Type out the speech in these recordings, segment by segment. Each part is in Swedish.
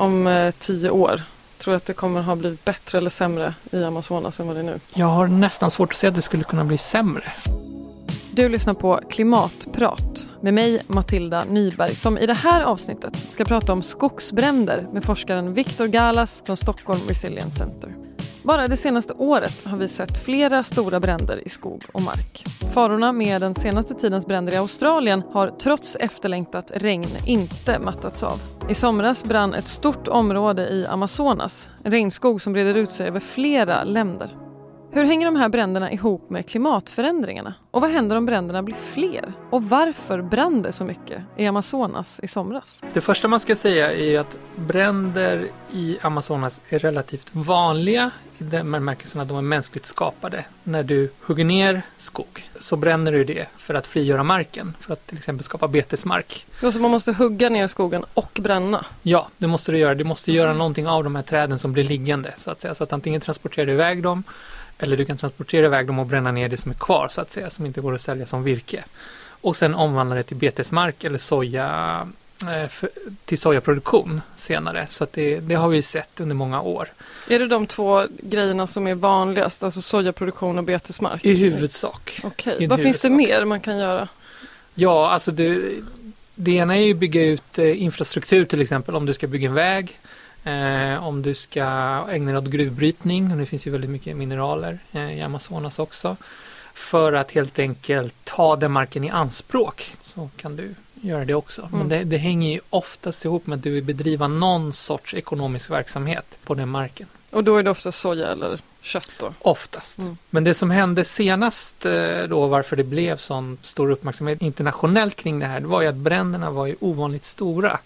om eh, tio år? Tror du att det kommer ha blivit bättre eller sämre i Amazonas än vad det är nu? Jag har nästan svårt att se att det skulle kunna bli sämre. Du lyssnar på Klimatprat med mig Matilda Nyberg som i det här avsnittet ska prata om skogsbränder med forskaren Viktor Galas från Stockholm Resilience Center. Bara det senaste året har vi sett flera stora bränder i skog och mark. Farorna med den senaste tidens bränder i Australien har trots efterlängtat regn inte mattats av. I somras brann ett stort område i Amazonas, en regnskog som breder ut sig över flera länder. Hur hänger de här bränderna ihop med klimatförändringarna? Och vad händer om bränderna blir fler? Och varför brann det så mycket i Amazonas i somras? Det första man ska säga är att bränder i Amazonas är relativt vanliga i den bemärkelsen att de är mänskligt skapade. När du hugger ner skog så bränner du det för att frigöra marken, för att till exempel skapa betesmark. Alltså man måste hugga ner skogen och bränna? Ja, det måste du göra. Du måste göra någonting av de här träden som blir liggande så att säga. Så att antingen transportera iväg dem eller du kan transportera iväg dem och bränna ner det som är kvar så att säga, som inte går att sälja som virke. Och sen omvandla det till betesmark eller soja eh, till sojaproduktion senare. Så att det, det, har vi sett under många år. Är det de två grejerna som är vanligast, alltså sojaproduktion och betesmark? I huvudsak. Okej, okay. vad huvudsak. finns det mer man kan göra? Ja, alltså det, det ena är ju att bygga ut eh, infrastruktur till exempel om du ska bygga en väg. Eh, om du ska ägna dig åt gruvbrytning, och det finns ju väldigt mycket mineraler eh, i Amazonas också. För att helt enkelt ta den marken i anspråk så kan du göra det också. Mm. Men det, det, hänger ju oftast ihop med att du vill bedriva någon sorts ekonomisk verksamhet på den marken. Och då är det oftast soja eller kött då? Oftast. Mm. Men det som hände senast eh, då, varför det blev sån stor uppmärksamhet internationellt kring det här, det var ju att bränderna var ju ovanligt stora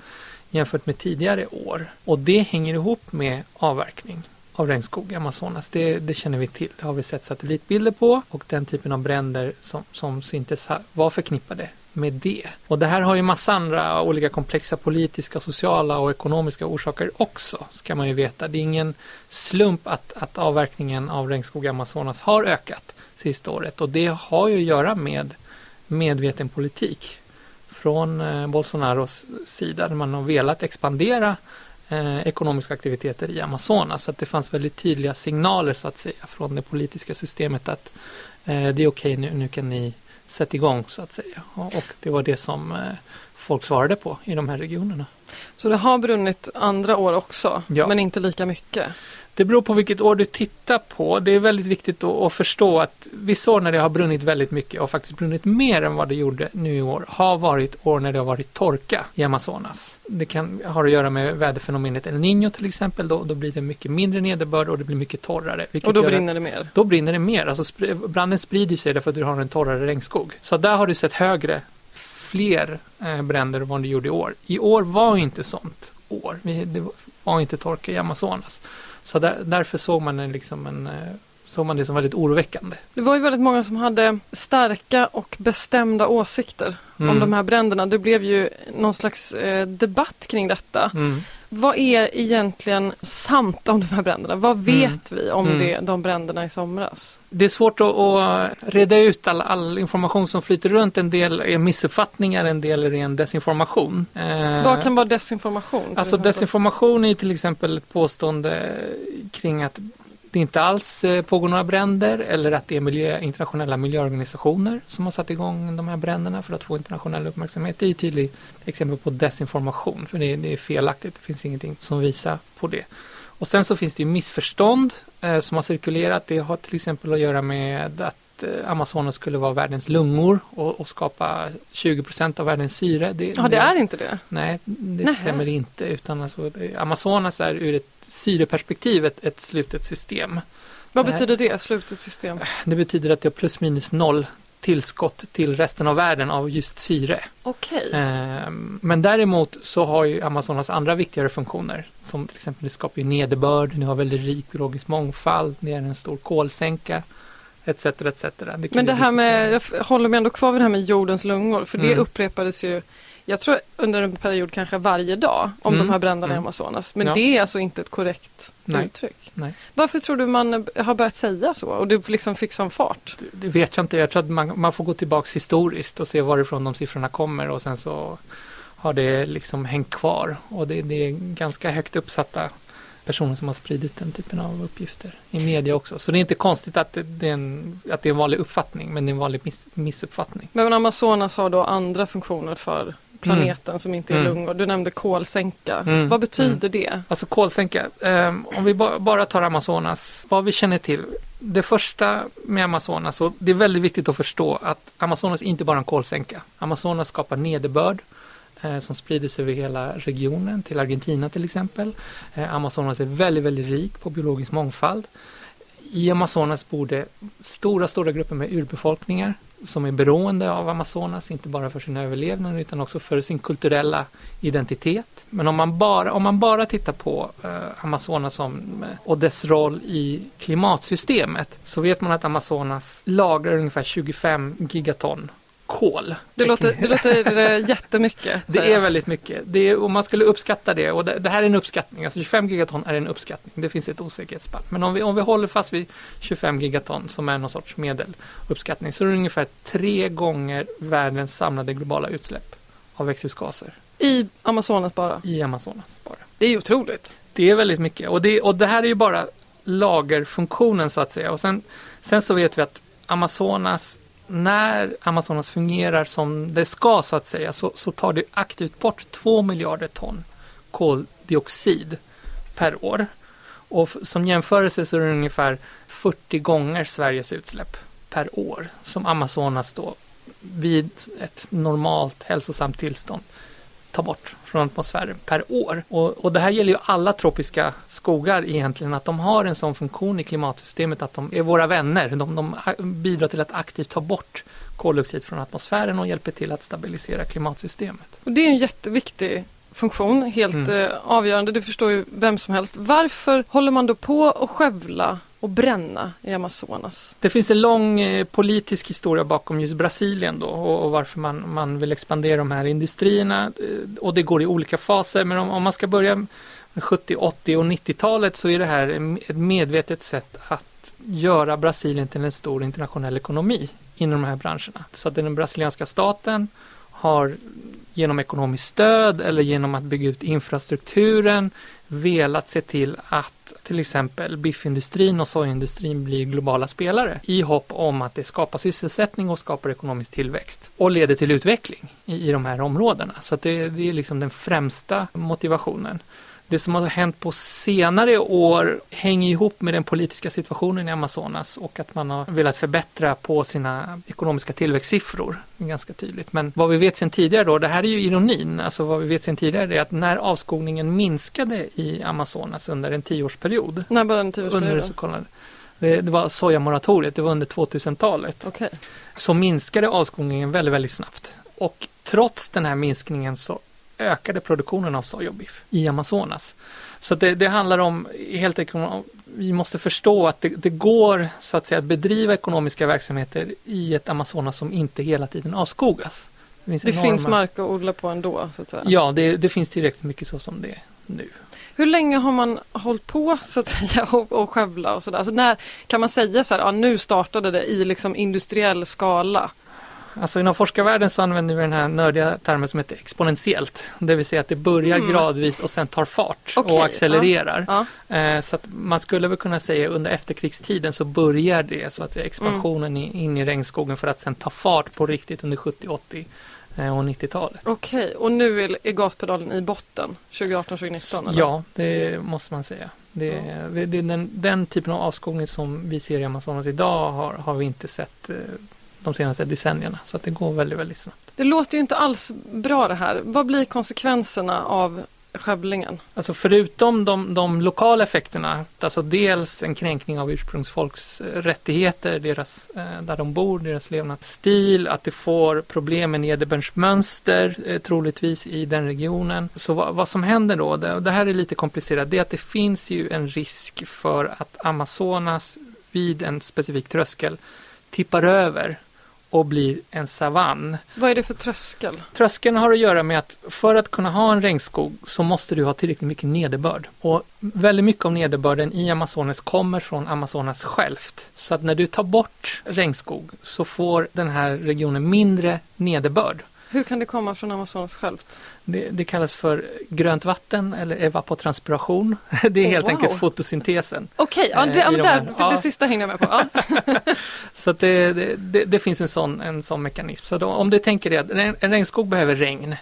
jämfört med tidigare år. Och det hänger ihop med avverkning av regnskog i Amazonas. Det, det, känner vi till. Det har vi sett satellitbilder på och den typen av bränder som, som syntes var förknippade med det. Och det här har ju massa andra olika komplexa politiska, sociala och ekonomiska orsaker också, ska man ju veta. Det är ingen slump att, att avverkningen av regnskog i Amazonas har ökat sista året och det har ju att göra med medveten politik från eh, Bolsonaros sida där man har velat expandera eh, ekonomiska aktiviteter i Amazonas. Så att det fanns väldigt tydliga signaler så att säga från det politiska systemet att eh, det är okej okay, nu, nu kan ni sätta igång så att säga. Och, och det var det som eh, folk svarade på i de här regionerna. Så det har brunnit andra år också, ja. men inte lika mycket? Det beror på vilket år du tittar på. Det är väldigt viktigt att, att, förstå att vissa år när det har brunnit väldigt mycket och faktiskt brunnit mer än vad det gjorde nu i år har varit år när det har varit torka i Amazonas. Det kan ha att göra med väderfenomenet El Niño till exempel. Då, då blir det mycket mindre nederbörd och det blir mycket torrare. Och då brinner det mer? Då brinner det mer. Alltså branden sprider sig därför att du har en torrare regnskog. Så där har du sett högre fler eh, bränder än vad det gjorde i år. I år var inte sånt år. Det var inte torka i Amazonas. Så där, därför såg man, en, liksom en, eh, såg man det som väldigt oroväckande. Det var ju väldigt många som hade starka och bestämda åsikter mm. om de här bränderna. Det blev ju någon slags eh, debatt kring detta. Mm. Vad är egentligen sant om de här bränderna? Vad mm. vet mm. vi om mm. det, de bränderna i somras? Det är svårt att, att reda ut all, all, information som flyter runt. En del är missuppfattningar, en del är ren desinformation. Eh, Vad kan vara desinformation? Alltså desinformation är till exempel ett påstående kring att det inte alls eh, pågår några bränder eller att det är miljö, internationella miljöorganisationer som har satt igång de här bränderna för att få internationell uppmärksamhet. Det är ett tydligt exempel på desinformation för det är, det är felaktigt. Det finns ingenting som visar på det. Och sen så finns det ju missförstånd eh, som har cirkulerat. Det har till exempel att göra med att eh, Amazonas skulle vara världens lungor och, och skapa 20% av världens syre. Det, ja, det är inte det? Nej, det Nähe. stämmer inte. Utan alltså, Amazonas är ur ett syreperspektiv ett, ett slutet system. Vad betyder det, slutet system? Det betyder att det har plus minus noll tillskott till resten av världen av just syre. Okay. Ehm, men däremot så har ju Amazonas andra viktigare funktioner som till exempel det skapar ju nederbörd, ni har väldigt rik biologisk mångfald, det är en stor kolsänka etc. etc. Det Men det här med, jag håller mig ändå kvar vid det här med jordens lungor för mm. det upprepades ju jag tror under en period kanske varje dag om mm. de här bränderna mm. i Amazonas. Men ja. det är alltså inte ett korrekt Nej. uttryck. Nej. Varför tror du man har börjat säga så och det liksom fick sån fart? Det, det vet jag inte. Jag tror att man, man, får gå tillbaks historiskt och se varifrån de siffrorna kommer och sen så har det liksom hängt kvar och det, det är ganska högt uppsatta personer som har spridit den typen av uppgifter i media också. Så det är inte konstigt att det är en, att det är en vanlig uppfattning, men det är en vanlig miss, missuppfattning. Men Amazonas har då andra funktioner för planeten mm. som inte är mm. lungor. Du nämnde kolsänka. Mm. Vad betyder mm. det? Alltså kolsänka, eh, om vi ba bara tar Amazonas, vad vi känner till. Det första med Amazonas, och det är väldigt viktigt att förstå att Amazonas är inte bara en kolsänka. Amazonas skapar nederbörd Eh, som sprider sig över hela regionen, till Argentina till exempel. Eh, Amazonas är väldigt, väldigt rik på biologisk mångfald. I Amazonas bor det stora, stora grupper med urbefolkningar som är beroende av Amazonas, inte bara för sin överlevnad utan också för sin kulturella identitet. Men om man bara, om man bara tittar på eh, Amazonas som, eh, och dess roll i klimatsystemet så vet man att Amazonas lagrar ungefär 25 gigaton kol. Det låter, det låter eh, jättemycket. Det är väldigt mycket. Det är, om man skulle uppskatta det, och det, det, här är en uppskattning, alltså 25 gigaton är en uppskattning. Det finns ett osäkerhetsspann. Men om vi, om vi håller fast vid 25 gigaton som är någon sorts medeluppskattning så är det ungefär tre gånger världens samlade globala utsläpp av växthusgaser. I Amazonas bara? I Amazonas bara. Det är otroligt. Det är väldigt mycket och det, och det här är ju bara lagerfunktionen så att säga. Och sen, sen så vet vi att Amazonas när Amazonas fungerar som det ska så att säga så, så tar det aktivt bort 2 miljarder ton koldioxid per år. Och som jämförelse så är det ungefär 40 gånger Sveriges utsläpp per år som Amazonas då vid ett normalt hälsosamt tillstånd tar bort från atmosfären per år. Och, och, det här gäller ju alla tropiska skogar egentligen, att de har en sån funktion i klimatsystemet att de är våra vänner. De, de bidrar till att aktivt ta bort koldioxid från atmosfären och hjälper till att stabilisera klimatsystemet. Och det är en jätteviktig funktion, helt mm. eh, avgörande. Det förstår ju vem som helst. Varför håller man då på att skövla och bränna i Amazonas? Det finns en lång eh, politisk historia bakom just Brasilien då och, och, varför man, man vill expandera de här industrierna. Eh, och det går i olika faser, men om, om man ska börja med 70, 80 och 90-talet så är det här ett medvetet sätt att göra Brasilien till en stor internationell ekonomi inom de här branscherna. Så att den brasilianska staten har genom ekonomiskt stöd eller genom att bygga ut infrastrukturen velat se till att till exempel biffindustrin och sojindustrin blir globala spelare i hopp om att det skapar sysselsättning och skapar ekonomisk tillväxt och leder till utveckling i, i de här områdena. Så det, det är liksom den främsta motivationen det som har hänt på senare år hänger ihop med den politiska situationen i Amazonas och att man har velat förbättra på sina ekonomiska tillväxtsiffror. Ganska tydligt. Men vad vi vet sedan tidigare då, det här är ju ironin, alltså vad vi vet sedan tidigare är att när avskogningen minskade i Amazonas under en tioårsperiod. När var den tioårsperioden? Under det, det var sojamoratoriet, det var under 2000-talet. Okay. Så minskade avskogningen väldigt, väldigt snabbt. Och trots den här minskningen så ökade produktionen av sojabiff i Amazonas. Så det, det handlar om helt enkelt vi måste förstå att det, det, går så att säga att bedriva ekonomiska verksamheter i ett Amazonas som inte hela tiden avskogas. Det, finns, det enorma... finns mark att odla på ändå? Så att säga. Ja, det, det finns tillräckligt mycket så som det är nu. Hur länge har man hållit på så att säga och, och skövla och sådär? Alltså när kan man säga så här, ja, nu startade det i liksom industriell skala? Alltså inom forskarvärlden så använder vi den här nördiga termen som heter exponentiellt. Det vill säga att det börjar mm. gradvis och sen tar fart okay, och accelererar. Ja, ja. Eh, så att man skulle väl kunna säga under efterkrigstiden så börjar det så att expansionen mm. in i regnskogen för att sen ta fart på riktigt under 70, 80 eh, och 90-talet. Okej, okay. och nu är gaspedalen i botten 2018-2019? Ja, det måste man säga. Det, ja. det, den, den, typen av avskogning som vi ser i Amazonas idag har, har vi inte sett eh, de senaste decennierna. Så att det går väldigt, väldigt snabbt. Det låter ju inte alls bra det här. Vad blir konsekvenserna av skövlingen? Alltså förutom de, de lokala effekterna, alltså dels en kränkning av ursprungsfolks eh, rättigheter, deras, eh, där de bor, deras levnadsstil, att det får problem med nederbördsmönster eh, troligtvis i den regionen. Så vad, vad som händer då, det, det här är lite komplicerat, det är att det finns ju en risk för att Amazonas vid en specifik tröskel tippar över och blir en savann. Vad är det för tröskel? Tröskeln har att göra med att för att kunna ha en regnskog så måste du ha tillräckligt mycket nederbörd. Och väldigt mycket av nederbörden i Amazonas kommer från Amazonas självt. Så att när du tar bort regnskog så får den här regionen mindre nederbörd Hur kan det komma från Amazonas självt? Det, det kallas för grönt vatten eller evapotranspiration. Det är Oh, helt wow. enkelt fotosyntesen. Okej, ja, Eh, det, ja, i men de där, ja. det sista hängde jag med på. Ja. Så det, det, det, det finns en sån, en sån mekanism. Så då, om du tänker dig att en regnskog behöver regn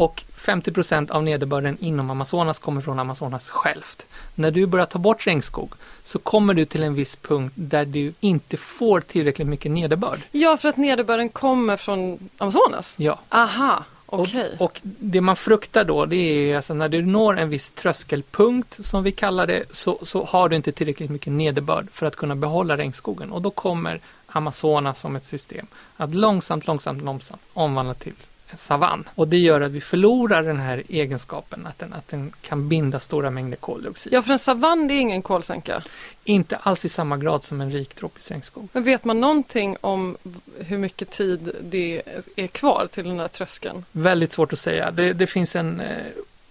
och 50% av nederbörden inom Amazonas kommer från Amazonas självt. När du börjar ta bort regnskog så kommer du till en viss punkt där du inte får tillräckligt mycket nederbörd. ja, för att nederbörden kommer från Amazonas? Ja. Aha, okej. Och, och det man fruktar då det är alltså när du når en viss tröskelpunkt som vi kallar det så, så har du inte tillräckligt mycket nederbörd för att kunna behålla regnskogen och då kommer Amazonas som ett system att långsamt, långsamt, långsamt omvandla till savann. Och det gör att vi förlorar den här egenskapen att den, att den kan binda stora mängder koldioxid. Ja, för en savann det är ingen kolsänka. Inte alls i samma grad som en rik tropisk regnskog. Men vet man någonting om hur mycket tid det är kvar till den där tröskeln? Väldigt svårt att säga. Det, det finns en eh,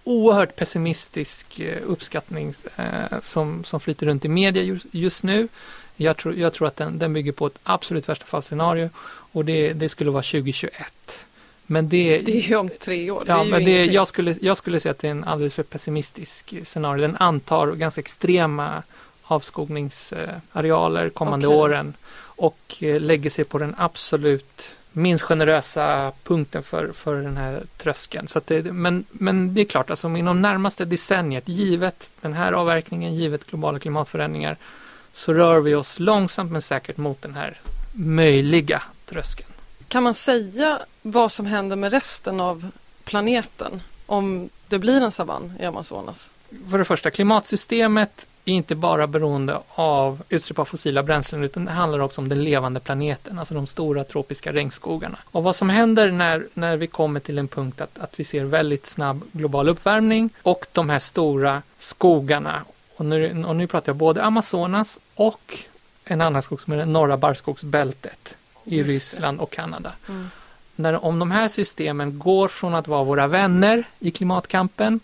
oerhört pessimistisk eh, uppskattning eh, som, som flyter runt i media just, just nu. Jag tror, jag tror att den, den bygger på ett absolut värsta fallscenario och det, det skulle vara 2021. Men det, Det är ju om tre år. det ja, ju men det, jag, skulle, jag skulle säga att det är en alldeles för pessimistisk scenario. Den antar ganska extrema avskogningsarealer kommande Okej. åren och eh, lägger sig på den absolut minst generösa punkten för, för den här tröskeln. Så det, men, men det är klart, alltså inom närmaste decenniet, givet den här avverkningen, givet globala klimatförändringar, så rör vi oss långsamt men säkert mot den här möjliga tröskeln. Kan man säga vad som händer med resten av planeten om det blir en savann i Amazonas? För det första, klimatsystemet är inte bara beroende av utsläpp av fossila bränslen utan det handlar också om den levande planeten, alltså de stora tropiska regnskogarna. Och vad som händer när, när vi kommer till en punkt att, att vi ser väldigt snabb global uppvärmning och de här stora skogarna, och nu, och nu pratar jag både Amazonas och en annan skog som är det norra barrskogsbältet i. Ryssland och Kanada Mm. När, om de här systemen går från att vara våra vänner i klimatkampen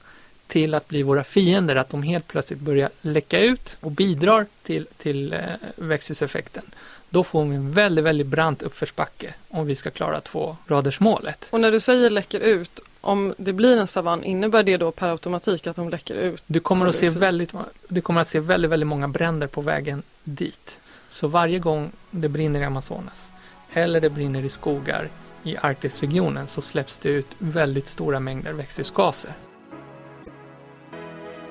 till att bli våra fiender, att de helt plötsligt börjar läcka ut och bidrar till, till eh, växthuseffekten, då får vi en väldigt, väldigt brant uppförsbacke om vi ska klara tvågradersmålet. Och när du säger läcker ut, om det blir en savann, innebär det då per automatik att de läcker ut? Du kommer att se väldigt, du kommer att se väldigt, väldigt många bränder på vägen dit. Så varje gång det brinner i Amazonas eller det brinner i skogar i Arktisregionen så släpps det ut väldigt stora mängder växthusgaser.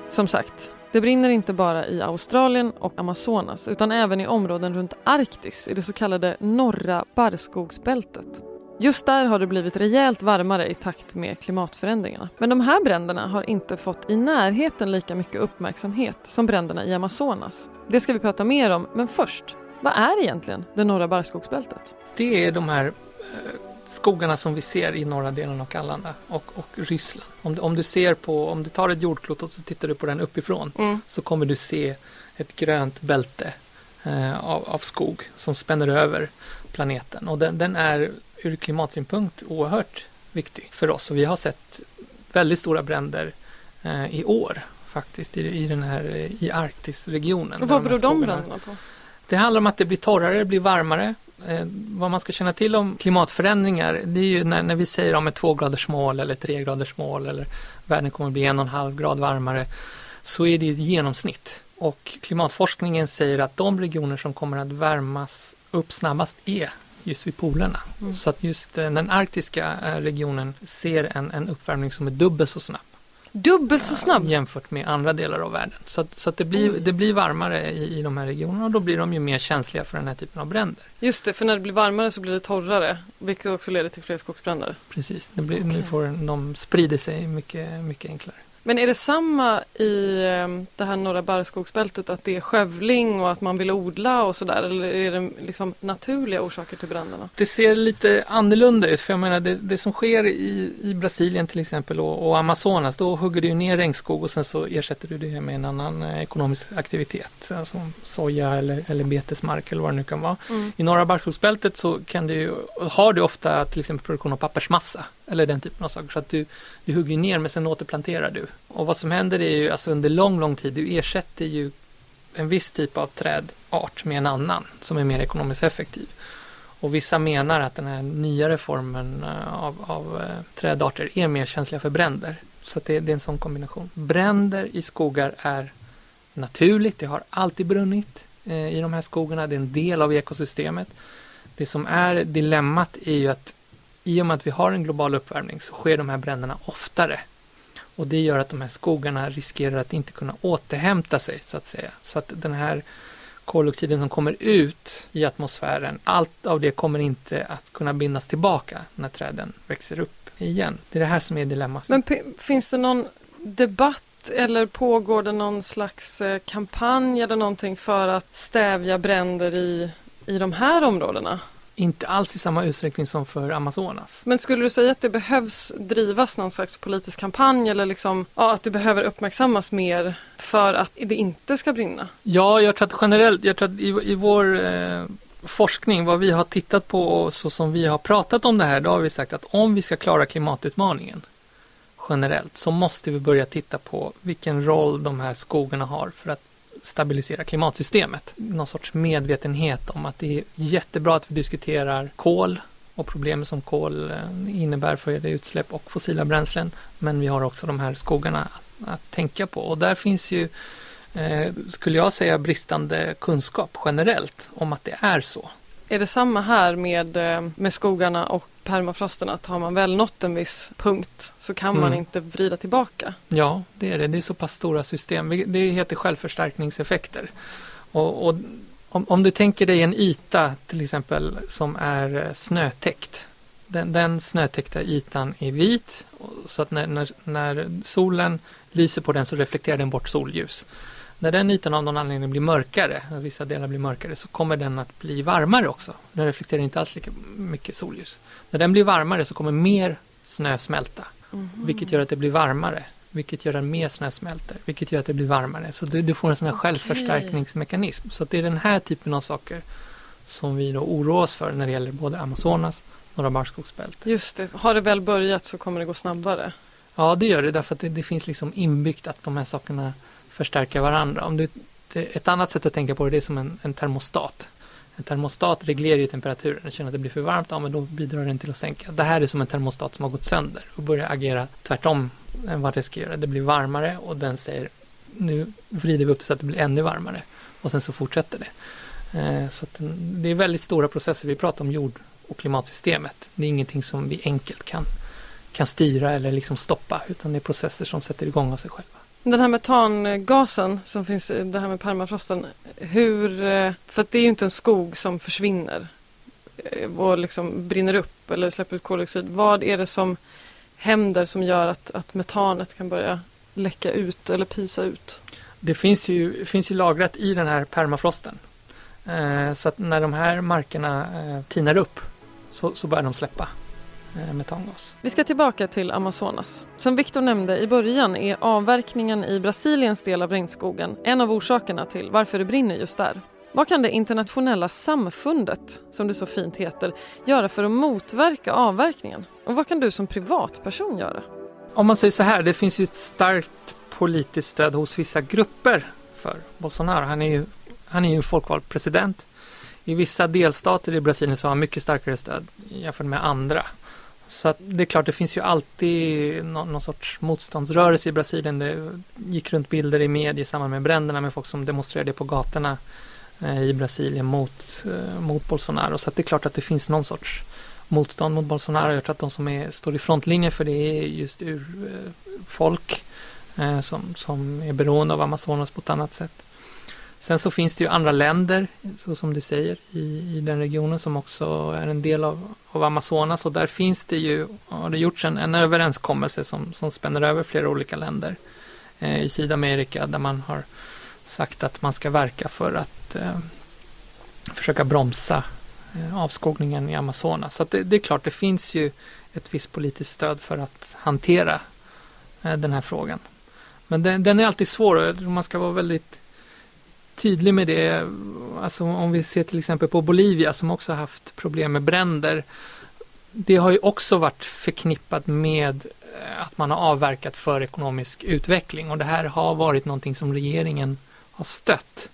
Som sagt, det brinner inte bara i Australien och Amazonas utan även i områden runt Arktis i det så kallade norra barrskogsbältet. Just där har det blivit rejält varmare i takt med klimatförändringarna. Men de här bränderna har inte fått i närheten lika mycket uppmärksamhet som bränderna i Amazonas. Det ska vi prata mer om, men först, vad är egentligen det norra barrskogsbältet? Det är de här eh, skogarna som vi ser i norra delen av Kanada och, och Ryssland. Om du, om du ser på, om du tar ett jordklot och så tittar du på den uppifrån Mm. så kommer du se ett grönt bälte eh, av, av skog som spänner över planeten och den, den är ur klimatsynpunkt oerhört viktig för oss och vi har sett väldigt stora bränder eh, i år faktiskt i, i den här i Arktisregionen. Och vad beror de skogarna- bränderna på? det handlar om att det blir torrare, det blir varmare. Eh, vad man ska känna till om klimatförändringar, det är ju när, när vi säger om ett tvågradersmål eller tregradersmål eller världen kommer att bli en och en halv grad varmare, så är det ett genomsnitt. Och klimatforskningen säger att de regioner som kommer att värmas upp snabbast är just vid polerna. Mm. Så att just eh, den arktiska eh, regionen ser en, en uppvärmning som är dubbelt så snabb Dubbelt så snabb? jämfört med andra delar av världen. Så, att, så att det, blir, Oj. det blir varmare i, i de här regionerna och då blir de ju mer känsliga för den här typen av bränder. Just det, för när det blir varmare så blir det torrare, vilket också leder till fler skogsbränder. Precis, det blir, nu Okej. får, de sprider sig mycket, mycket enklare. Men är det samma i eh, det här norra barrskogsbältet att det är skövling och att man vill odla och sådär? Eller är det liksom naturliga orsaker till bränderna? Det ser lite annorlunda ut för jag menar det, det som sker i, i Brasilien till exempel och, och Amazonas då hugger du ner regnskog och sen så ersätter du det med en annan eh, ekonomisk aktivitet. Alltså soja eller, eller betesmark eller vad det nu kan vara. Mm. I norra barrskogsbältet så kan du, har du ofta till exempel produktion av pappersmassa eller den typen av saker. Så att du, du hugger ner men sen återplanterar du. Och vad som händer är ju alltså under lång, lång tid, du ersätter ju en viss typ av trädart med en annan som är mer ekonomiskt effektiv. Och vissa menar att den här nyare formen eh, av, av eh, trädarter är mer känsliga för bränder. Så det, det, är en sån kombination. Bränder i skogar är naturligt, det har alltid brunnit eh, i de här skogarna, det är en del av ekosystemet. Det som är dilemmat är ju att i och med att vi har en global uppvärmning så sker de här bränderna oftare. Och det gör att de här skogarna riskerar att inte kunna återhämta sig så att säga. Så att den här koldioxiden som kommer ut i atmosfären, allt av det kommer inte att kunna bindas tillbaka när träden växer upp igen. Det är det här som är dilemmat. Men finns det någon debatt eller pågår det någon slags eh, kampanj eller någonting för att stävja bränder i, i de här områdena? Inte alls i samma utsträckning som för Amazonas. Men skulle du säga att det behövs drivas någon slags politisk kampanj eller liksom, ja, att det behöver uppmärksammas mer för att det inte ska brinna? Ja, jag tror att generellt, jag tror att i, i vår eh, forskning, vad vi har tittat på och så som vi har pratat om det här, då har vi sagt att om vi ska klara klimatutmaningen generellt så måste vi börja titta på vilken roll de här skogarna har för att stabilisera klimatsystemet. Någon sorts medvetenhet om att det är jättebra att vi diskuterar kol och problem som kol eh, innebär för utsläpp och fossila bränslen. Men vi har också de här skogarna att tänka på och där finns ju eh, skulle jag säga bristande kunskap generellt om att det är så. Är det samma här med, eh, med skogarna och permafrosten att har man väl nått en viss punkt så kan mm. man inte vrida tillbaka? Ja, det är det. Det är så pass stora system. Det heter självförstärkningseffekter. Och, och om, om, du tänker dig en yta till exempel som är eh, snötäckt. Den, den snötäckta ytan är vit så att när, när, när solen lyser på den så reflekterar den bort solljus. När den ytan av någon anledning blir mörkare, vissa delar blir mörkare, så kommer den att bli varmare också. Den reflekterar inte alls lika mycket solljus. När den blir varmare så kommer mer snö smälta, mm. vilket gör att det blir varmare. Vilket gör att mer snö smälter, vilket gör att det blir varmare. Så du, du får en sån här okay. självförstärkningsmekanism. Så det är den här typen av saker som vi då oroar oss för när det gäller både Amazonas och norra barrskogsbältet. Just det, har det väl börjat så kommer det gå snabbare. Ja, det gör det därför att det, det finns liksom inbyggt att de här sakerna förstärka varandra. Om du, ett annat sätt att tänka på det, det är som en, en termostat. En termostat reglerar ju temperaturen. Jag känner att det blir för varmt, ja men då bidrar den till att sänka. Det här är som en termostat som har gått sönder och börjar agera tvärtom än vad det ska göra. Det blir varmare och den säger nu vrider vi upp det så att det blir ännu varmare. Och sen så fortsätter det. Eh, så den, det är väldigt stora processer. Vi pratar om jord och klimatsystemet. Det är ingenting som vi enkelt kan, kan styra eller liksom stoppa utan det är processer som sätter igång av sig själva. Den här metangasen som finns i det här med permafrosten. Hur, eh, för att det är ju inte en skog som försvinner eh, och liksom brinner upp eller släpper ut koldioxid. Vad är det som händer som gör att, att metanet kan börja läcka ut eller pisa ut? Det finns ju, finns ju lagrat i den här permafrosten. Eh, så att när de här markerna eh, tinar upp så, så börjar de släppa metangas. Vi ska tillbaka till Amazonas. Som Viktor nämnde i början är avverkningen i Brasiliens del av regnskogen en av orsakerna till varför det brinner just där. Vad kan det internationella samfundet, som det så fint heter, göra för att motverka avverkningen? Och vad kan du som privatperson göra? Om man säger så här, det finns ju ett starkt politiskt stöd hos vissa grupper för Bolsonaro. Han är ju, han är ju folkvald president. I vissa delstater i Brasilien så har han mycket starkare stöd jämfört med andra. Så att det är klart, det finns ju alltid någon, någon, sorts motståndsrörelse i Brasilien. Det gick runt bilder i media i samband med bränderna med folk som demonstrerade på gatorna eh, i Brasilien mot, eh, mot Bolsonaro. Så att det är klart att det finns någon sorts motstånd mot Bolsonaro. Jag tror att de som är, står i frontlinjen för det är just urfolk eh, folk som, som är beroende av Amazonas på ett annat sätt. Sen så finns det ju andra länder, så som du säger, i, i den regionen som också är en del av, av Amazonas och där finns det ju, har det gjorts en, en överenskommelse som, som spänner över flera olika länder eh, i Sydamerika där man har sagt att man ska verka för att eh, försöka bromsa eh, avskogningen i Amazonas. Så det, det, är klart, det finns ju ett visst politiskt stöd för att hantera eh, den här frågan. Men den, den, är alltid svår, man ska vara väldigt tydlig med det. Alltså om vi ser till exempel på Bolivia som också haft problem med bränder. Det har ju också varit förknippat med eh, att man har avverkat för ekonomisk utveckling och det här har varit någonting som regeringen har stött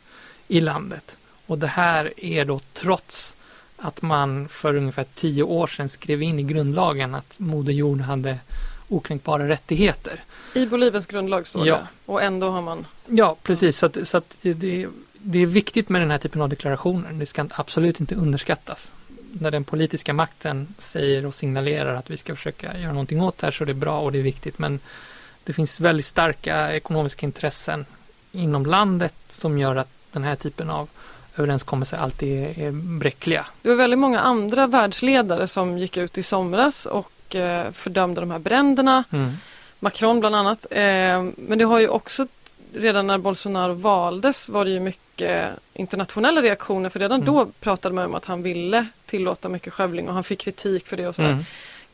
i landet. Och det här är då trots att man för ungefär tio år sedan skrev in i grundlagen att Moder Jord hade okränkbara rättigheter. I Boliviens grundlag står Ja. det och ändå har man Ja, precis. Så, att, så att det, det är viktigt med den här typen av deklarationer. Det ska absolut inte underskattas. När den politiska makten säger och signalerar att vi ska försöka göra någonting åt det här så är det bra och det är viktigt. Men det finns väldigt starka ekonomiska intressen inom landet som gör att den här typen av överenskommelser alltid är, är bräckliga. Det var väldigt många andra världsledare som gick ut i somras och eh, fördömde de här bränderna. Mm. Macron bland annat. Eh, men det har ju också redan när Bolsonaro valdes var det ju mycket internationella reaktioner för redan Mm. då pratade man om att han ville tillåta mycket skövling och han fick kritik för det och sådär. Mm.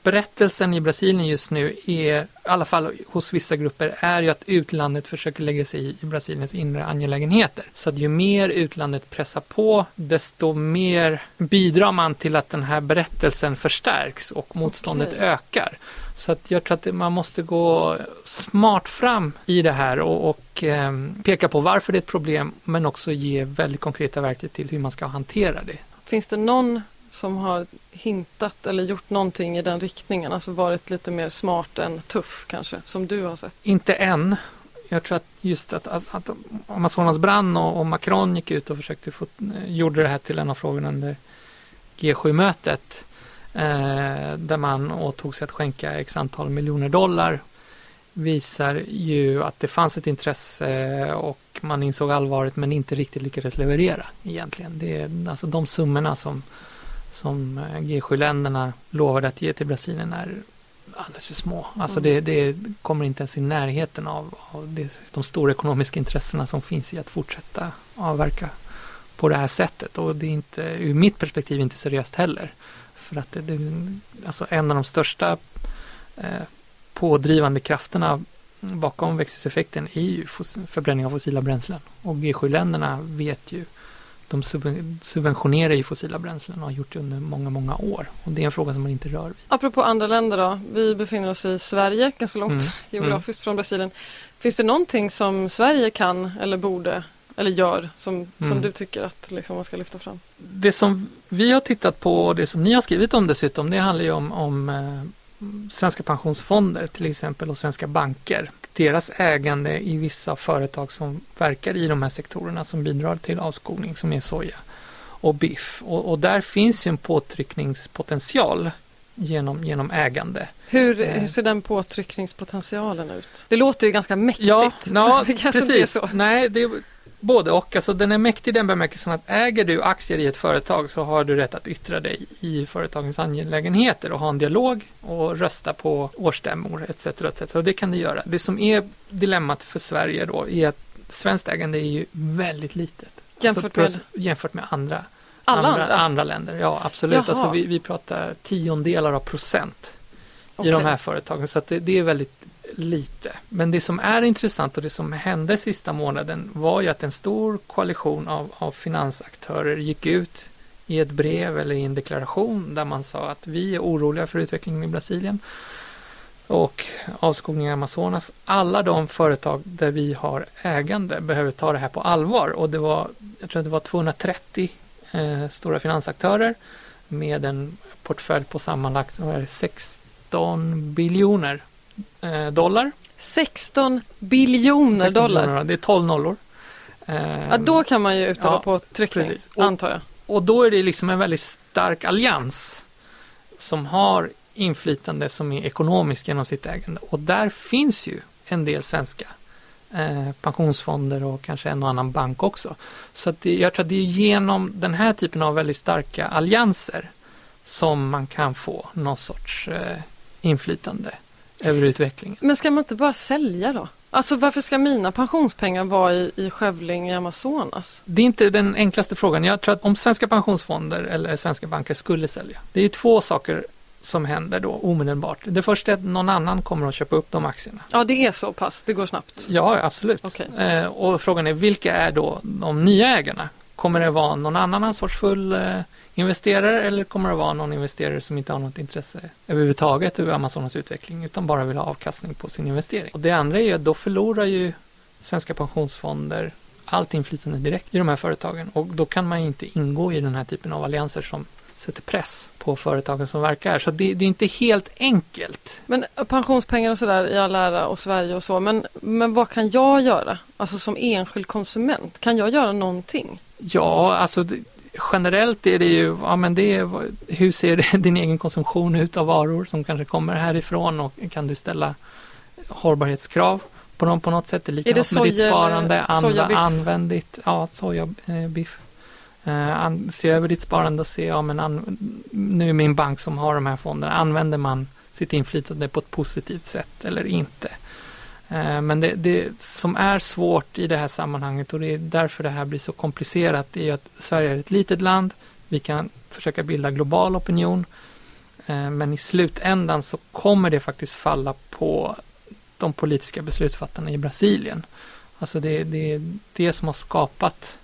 Berättelsen i Brasilien just nu är, i alla fall hos vissa grupper, är ju att utlandet försöker lägga sig i, Brasiliens inre angelägenheter. Så att ju mer utlandet pressar på, desto mer bidrar man till att den här berättelsen förstärks och motståndet Okej. ökar. Så att jag tror att man måste gå smart fram i det här och, och ehm, peka på varför det är ett problem men också ge väldigt konkreta verktyg till hur man ska hantera det. Finns det någon som har hintat eller gjort någonting i den riktningen, alltså varit lite mer smart än tuff kanske, som du har sett? Inte än. Jag tror att just att, att, att Amazonas brann och, och Macron gick ut och försökte få, eh, gjorde det här till en av frågorna under G7-mötet. Eh, där man åtog sig att skänka x antal miljoner dollar. Visar ju att det fanns ett intresse och man insåg allvaret men inte riktigt lyckades leverera egentligen. Det är alltså de summorna som, som eh, G7-länderna lovade att ge till Brasilien är alldeles för små. Alltså Mm. det, det kommer inte ens i närheten av, av det, de stora ekonomiska intressena som finns i att fortsätta avverka på det här sättet. Och det är inte, ur mitt perspektiv, inte seriöst heller. För att det, det alltså en av de största eh, pådrivande krafterna bakom växthuseffekten är ju förbränning av fossila bränslen. Och G7-länderna vet ju, de subven- subventionerar ju fossila bränslen och har gjort det under många, många år. Och det är en fråga som man inte rör vid. Apropå andra länder då, vi befinner oss i Sverige, ganska långt Mm. geografiskt från Brasilien. Finns det någonting som Sverige kan eller borde eller gör som, som Mm. du tycker att liksom, man ska lyfta fram? Det som vi har tittat på och det som ni har skrivit om dessutom, det handlar ju om, om eh, svenska pensionsfonder till exempel och svenska banker. Deras ägande i vissa företag som verkar i de här sektorerna som bidrar till avskogning som är soja och biff. Och, och där finns ju en påtryckningspotential genom, genom ägande. Hur, Eh. hur ser den påtryckningspotentialen ut? Det låter ju ganska mäktigt. Ja, kanske precis. Nej, det både och. Alltså, den är mäktig i den bemärkelsen att äger du aktier i ett företag så har du rätt att yttra dig i företagens angelägenheter och ha en dialog och rösta på årsstämmor etc. etc. Och det kan du göra. Det som är dilemmat för Sverige då är att svenskt ägande är ju väldigt litet. Jämfört alltså, med jämfört med andra, andra, andra? andra länder. Ja, absolut. Jaha. Alltså, vi, vi pratar tiondelar av procent i de här företagen. Så det, det är väldigt lite. Men det som är intressant och det som hände sista månaden var ju att en stor koalition av, av finansaktörer gick ut i ett brev eller i en deklaration där man sa att vi är oroliga för utvecklingen i Brasilien och avskogningen i Amazonas. Alla de företag där vi har ägande behöver ta det här på allvar och det var, jag tror att det var 230 eh, stora finansaktörer med en portfölj på sammanlagt 16 biljoner dollar. 16 biljoner 16 dollar. biljoner, Det är 12 nollor. Eh, Ja, då kan man ju utöva Ja, påtryckning, precis. Och- antar jag. Och då är det liksom en väldigt stark allians som har inflytande som är ekonomiskt genom sitt ägande. Och där finns ju en del svenska eh, pensionsfonder och kanske en och annan bank också. Så att det, jag tror att det är genom den här typen av väldigt starka allianser som man kan få någon sorts eh, inflytande över utvecklingen. Men ska man inte bara sälja då? Alltså varför ska mina pensionspengar vara i, i skövling i Amazonas? Det är inte den enklaste frågan. Jag tror att om svenska pensionsfonder eller svenska banker skulle sälja. Det är två saker som händer då omedelbart. Det första är att någon annan kommer att köpa upp de aktierna. Ja, det är så pass. Det går snabbt. Ja, absolut. Okej. Eh, och frågan är vilka är då de nya ägarna? Kommer det vara någon annan ansvarsfull eh, investerare eller kommer det vara någon investerare som inte har något intresse överhuvudtaget över Amazonas utveckling utan bara vill ha avkastning på sin investering? Och det andra är ju att då förlorar ju svenska pensionsfonder allt inflytande direkt i de här företagen och då kan man ju inte ingå i den här typen av allianser som sätter press på företagen som verkar här. Så det, det är inte helt enkelt. Men eh, pensionspengar och sådär i all ära och Sverige och så. Men, men vad kan jag göra? Alltså som enskild konsument. Kan jag göra någonting? Ja, alltså generellt är det ju, ja men det är, hur ser din egen konsumtion ut av varor som kanske kommer härifrån och kan du ställa hållbarhetskrav på dem på något sätt? Det är likadant är det med ditt sparande. Anv använd ditt, ja, sojabiff. Eh, an, se över ditt sparande och se, ja men an, nu är min bank som har de här fonderna, använder man sitt inflytande på ett positivt sätt eller inte? Eh, men det, det, som är svårt i det här sammanhanget och det är därför det här blir så komplicerat är att Sverige är ett litet land. Vi kan försöka bilda global opinion. Eh, men i slutändan så kommer det faktiskt falla på de politiska beslutsfattarna i Brasilien. Alltså det, det är det som har skapat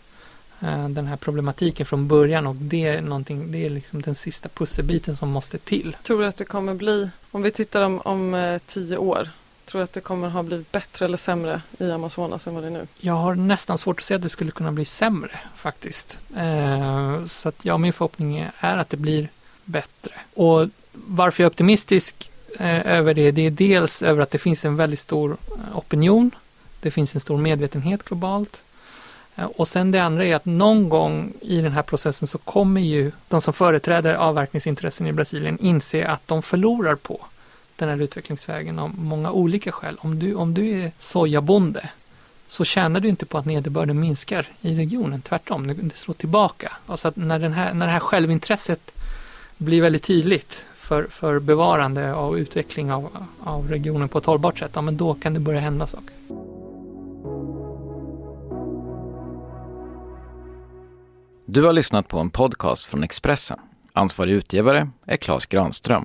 eh, den här problematiken från början och det är, någonting, det är liksom den sista pusselbiten som måste till. Tror du att det kommer bli, om vi tittar om, om tio år, Tror du att det kommer ha blivit bättre eller sämre i Amazonas än vad det är nu? Jag har nästan svårt att se att det skulle kunna bli sämre faktiskt. Eh, så att ja, min förhoppning är att det blir bättre. Och varför jag är optimistisk eh, över det, det är dels över att det finns en väldigt stor eh, opinion. Det finns en stor medvetenhet globalt. Eh, och sen det andra är att någon gång i den här processen så kommer ju de som företräder avverkningsintressen i Brasilien inse att de förlorar på den här utvecklingsvägen av många olika skäl. Om du, om du är sojabonde så tjänar du inte på att nederbörden minskar i regionen. Tvärtom, det, slår tillbaka. Alltså att när, den här, när det här självintresset blir väldigt tydligt för, för bevarande och utveckling av, av regionen på ett hållbart sätt, ja, men då kan det börja hända saker. Du har lyssnat på en podcast från Expressen. Ansvarig utgivare är Klas Granström.